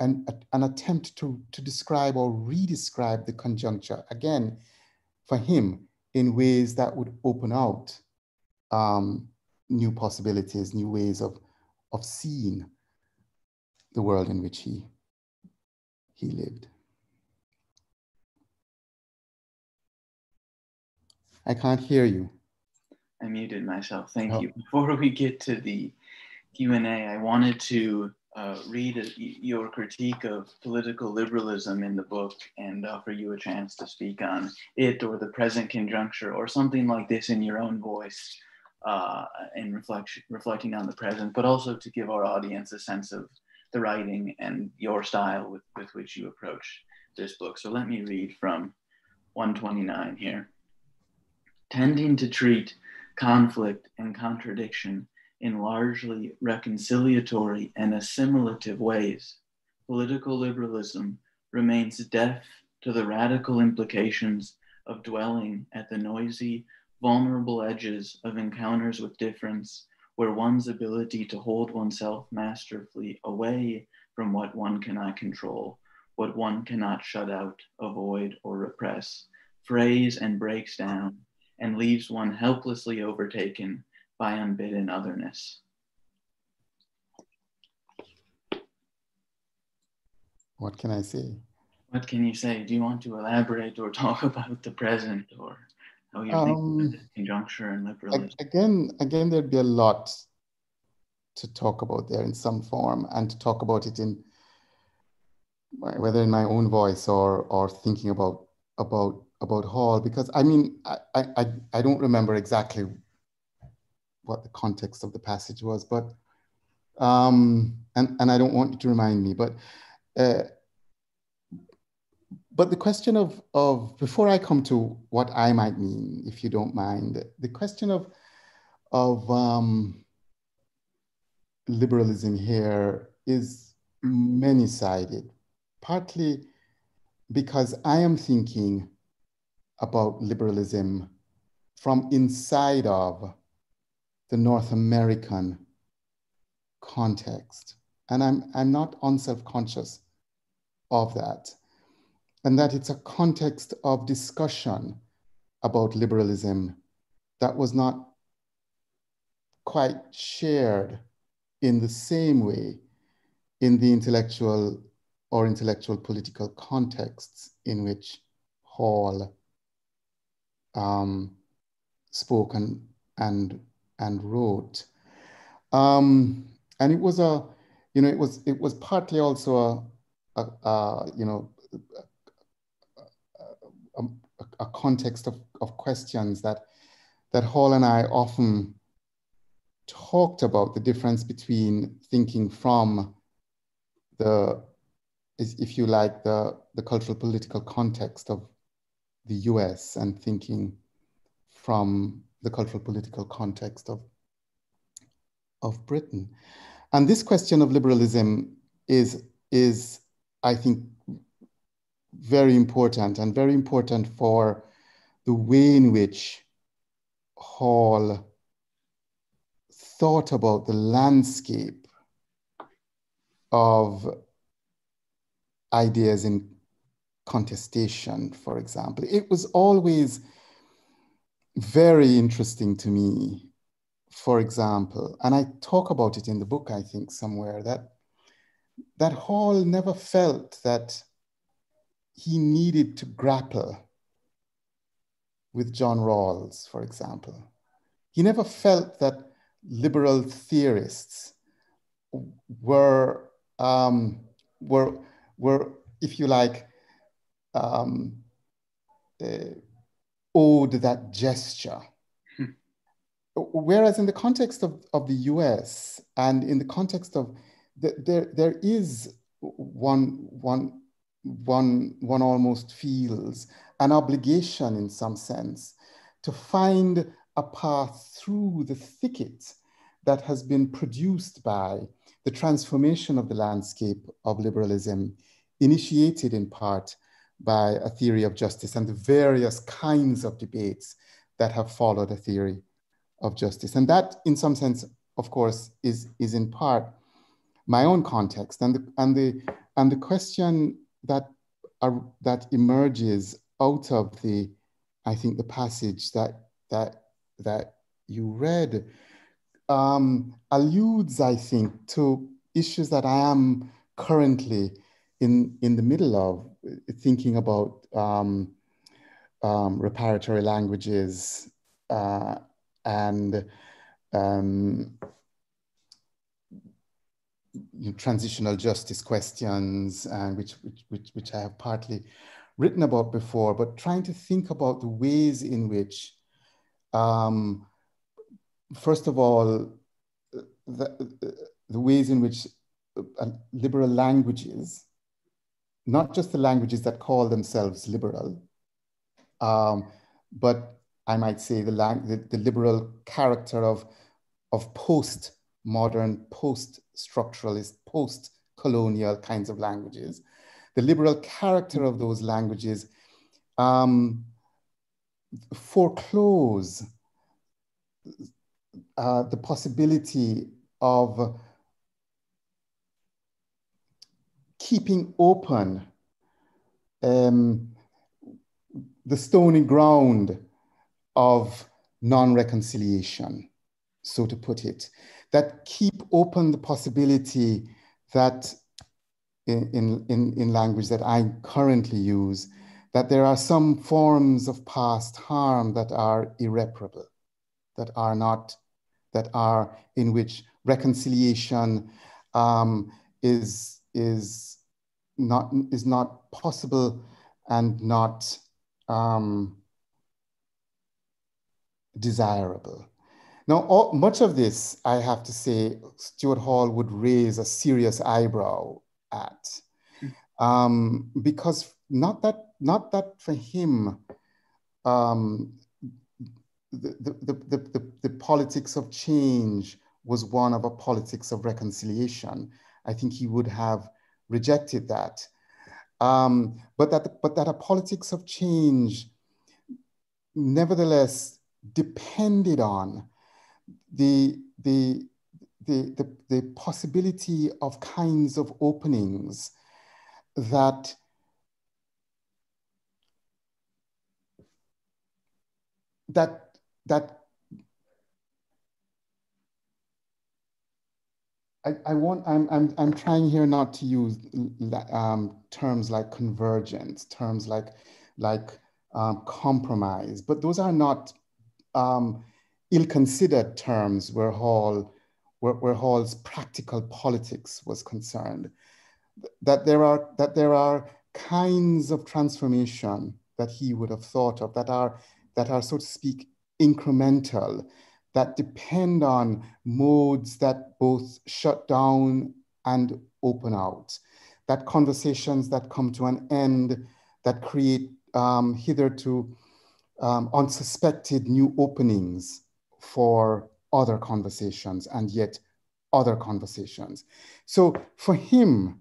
an, an attempt to, to describe or redescribe the conjuncture, again, for him, in ways that would open out um, new possibilities, new ways of of seeing the world in which he, he lived. I can't hear you. I muted myself. Thank oh. you. Before we get to the Q&A, I wanted to uh, read a, your critique of political liberalism in the book and offer you a chance to speak on it or the present conjuncture or something like this in your own voice uh, in reflection, reflecting on the present, but also to give our audience a sense of the writing and your style with, with which you approach this book. So let me read from 129 here. Tending to treat conflict and contradiction in largely reconciliatory and assimilative ways, political liberalism remains deaf to the radical implications of dwelling at the noisy vulnerable edges of encounters with difference, where one's ability to hold oneself masterfully away from what one cannot control, what one cannot shut out, avoid, or repress, frays and breaks down, and leaves one helplessly overtaken by unbidden otherness. What can I say? What can you say? Do you want to elaborate or talk about the present or how you Um, conjuncture and liberalism? Again, again, there'd be a lot to talk about there in some form, and to talk about it in whether in my own voice or or thinking about about about Hall, because I mean, I I I don't remember exactly what the context of the passage was, but um, and and I don't want you to remind me, but. Uh, but the question of, of before I come to what I might mean, if you don't mind, the question of of um, liberalism here is many-sided, partly because I am thinking about liberalism from inside of the North American context. And I'm, I'm not unself-conscious of that. And that it's a context of discussion about liberalism that was not quite shared in the same way in the intellectual or intellectual political contexts in which Hall um, spoke and, and, and wrote. Um, and it was a, you know, it was, it was partly also a, a, a you know, a, a, context of, of questions that, that Hall and I often talked about the difference between thinking from the, is if you like, the, the cultural political context of the US and thinking from the cultural political context of, of Britain. And this question of liberalism is, is, I think, very important and very important for the way in which Hall thought about the landscape of ideas in contestation, for example. It was always very interesting to me, for example, and I talk about it in the book, I think, somewhere, that, that Hall never felt that he needed to grapple with John Rawls, for example. He never felt that liberal theorists were, um, were, were, if you like, um, uh, owed that gesture. Hmm. Whereas in the context of, of the US and in the context of, the, there, there is one, one, one, one almost feels an obligation in some sense to find a path through the thicket that has been produced by the transformation of the landscape of liberalism, initiated in part by a theory of justice and the various kinds of debates that have followed a theory of justice. And that, in some sense, of course, is, is in part my own context. And the, and the, and the question that, that emerges out of the, I think, the passage that, that, that you read um, alludes, I think, to issues that I am currently in, in the middle of thinking about um, um, reparatory languages uh, and um, transitional justice questions, and which, which, which, which I have partly written about before, but trying to think about the ways in which, um, first of all, the, the ways in which uh, liberal languages not just the languages that call themselves liberal, um, but I might say the, the, the liberal character of, of post-modern, post-structuralist, post-colonial kinds of languages. The liberal character of those languages um, foreclose uh, the possibility of keeping open um, the stony ground of non-reconciliation, so to put it, that keep open the possibility that in, in, in language that I currently use, that there are some forms of past harm that are irreparable, that are not, that are in which reconciliation um, is, is, not, is not possible and not um, desirable. Now, all, much of this, I have to say, Stuart Hall would raise a serious eyebrow at, um, because not that not that for him, um, the, the, the, the, the politics of change was one of a politics of reconciliation. I think he would have rejected that. Um, but, that, but that a politics of change nevertheless depended on the, the, the, the, the possibility of kinds of openings that that that I, I want I'm, I'm I'm trying here not to use um, terms like convergence, terms like like um, compromise, but those are not um, ill-considered terms where Hall where, where Hall's practical politics was concerned. That there are that there are kinds of transformation that he would have thought of that are that are, so to speak, incremental, that depend on modes that both shut down and open out, that conversations that come to an end that create um, hitherto um, unsuspected new openings for other conversations and yet other conversations. So for him,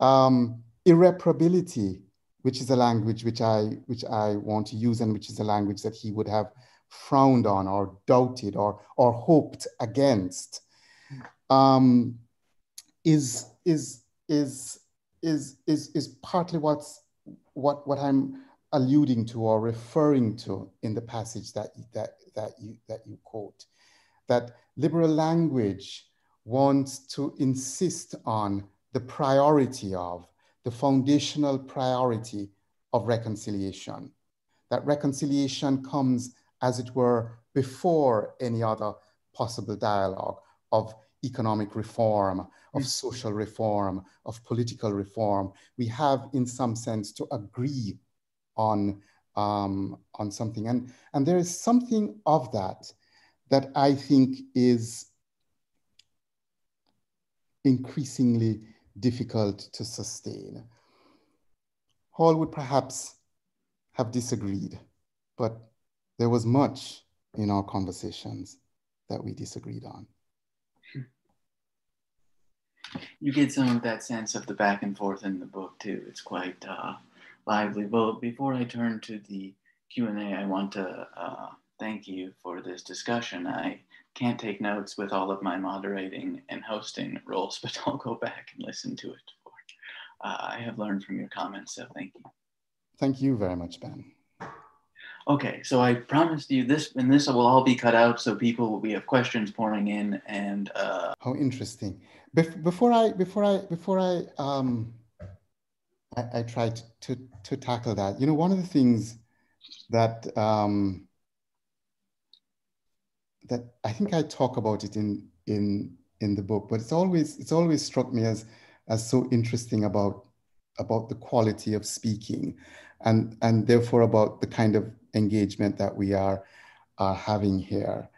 um, irreparability which is a language which I, which I want to use and which is a language that he would have frowned on or doubted or, or hoped against, um, is, is, is, is, is, is partly what's, what, what I'm alluding to or referring to in the passage that, that, that, you, that you quote, that liberal language wants to insist on the priority of the foundational priority of reconciliation. That reconciliation comes, as it were, before any other possible dialogue of economic reform, of mm. social reform, of political reform. We have, in some sense, to agree on, um, on something. And, and there is something of that that I think is increasingly difficult to sustain. Hall would perhaps have disagreed, but there was much in our conversations that we disagreed on. You get some of that sense of the back and forth in the book too. It's quite uh, lively. Well, before I turn to the Q&A, I want to uh, thank you for this discussion. I can't take notes with all of my moderating and hosting roles, but I'll go back and listen to it. For, uh, I have learned from your comments, so thank you. Thank you very much, Ben. Okay, so I promised you this, and this will all be cut out, so people will be have questions pouring in, and uh... how interesting. Bef before I before I before I um I, I tried to, to tackle that. You know, one of the things that um that I think I talk about it in in in the book, but it's always it's always struck me as as so interesting about about the quality of speaking, and and therefore about the kind of engagement that we are are having here,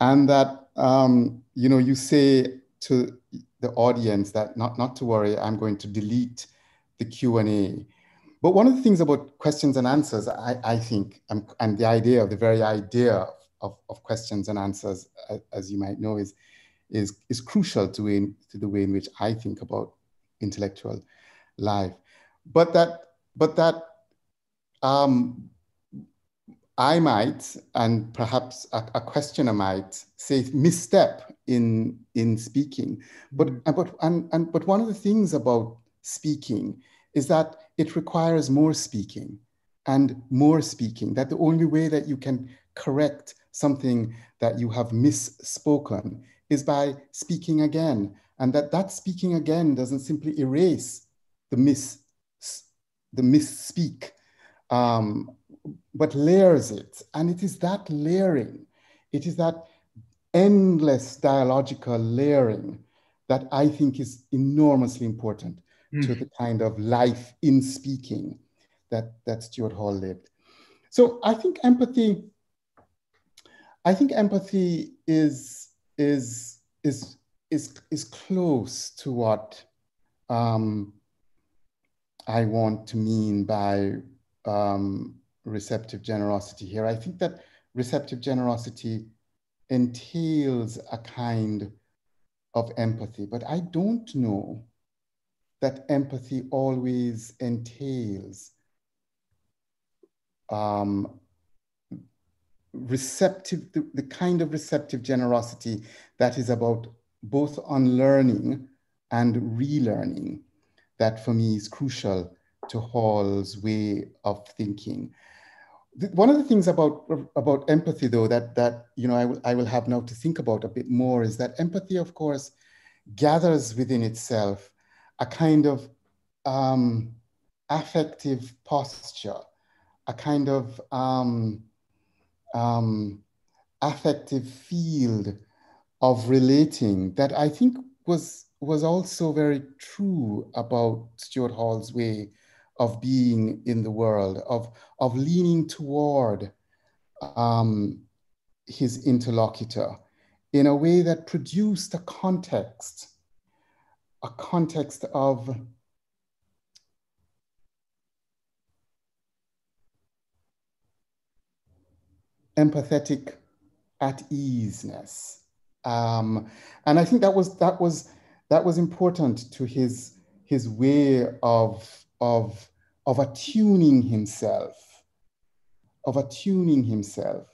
and that um, you know you say to the audience that not not to worry, I'm going to delete the Q and A. But one of the things about questions and answers, I, I think, and, and the idea of the very idea of, of questions and answers, as you might know, is, is, is crucial to, in, to the way in which I think about intellectual life. But that, but that um, I might, and perhaps a, a, questioner might say misstep in, in speaking. But, but, and, and, but one of the things about speaking is that it requires more speaking and more speaking, that the only way that you can correct something that you have misspoken is by speaking again. And that that speaking again doesn't simply erase the miss, the misspeak, um, but layers it. And it is that layering, it is that endless dialogical layering that I think is enormously important mm. to the kind of life in speaking that, that Stuart Hall lived. So I think empathy, I think empathy is, is, is, is, is close to what um, I want to mean by um, receptive generosity here. I think that receptive generosity entails a kind of empathy, but I don't know that empathy always entails um, receptive, the, the kind of receptive generosity that is about both unlearning and relearning that for me is crucial to Hall's way of thinking. One of the things about, about empathy, though, that, that you know, I, will, I will have now to think about a bit more is that empathy, of course, gathers within itself a kind of um, affective posture, a kind of um, um, affective field of relating that I think was was also very true about Stuart Hall's way of being in the world, of, of leaning toward um, his interlocutor in a way that produced a context, a context of empathetic at easeness. Um, and I think that was that was that was important to his his way of of of attuning himself, of attuning himself.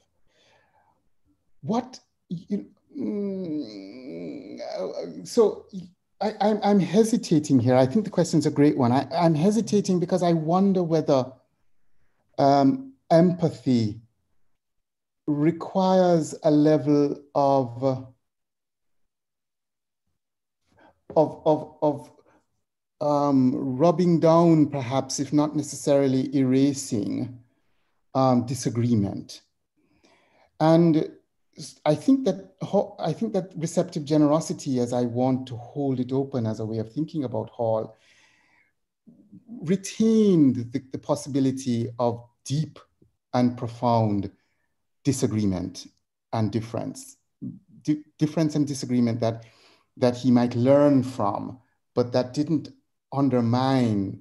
What you, mm, so I, I'm, I'm hesitating here. I think the question is a great one. I, I'm hesitating because I wonder whether um, empathy requires a level of of, of, of um, rubbing down, perhaps, if not necessarily erasing um, disagreement. And I think that I think that receptive generosity, as I want to hold it open as a way of thinking about Hall, retained the, the possibility of deep and profound disagreement and difference, D difference and disagreement that that he might learn from, but that didn't undermine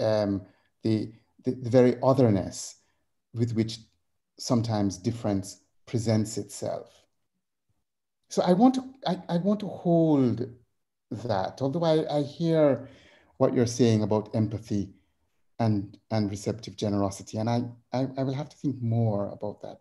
um, the, the, the very otherness with which sometimes difference presents itself. So I want to, I, I want to hold that, although I, I hear what you're saying about empathy and, and receptive generosity. And I, I, I will have to think more about that.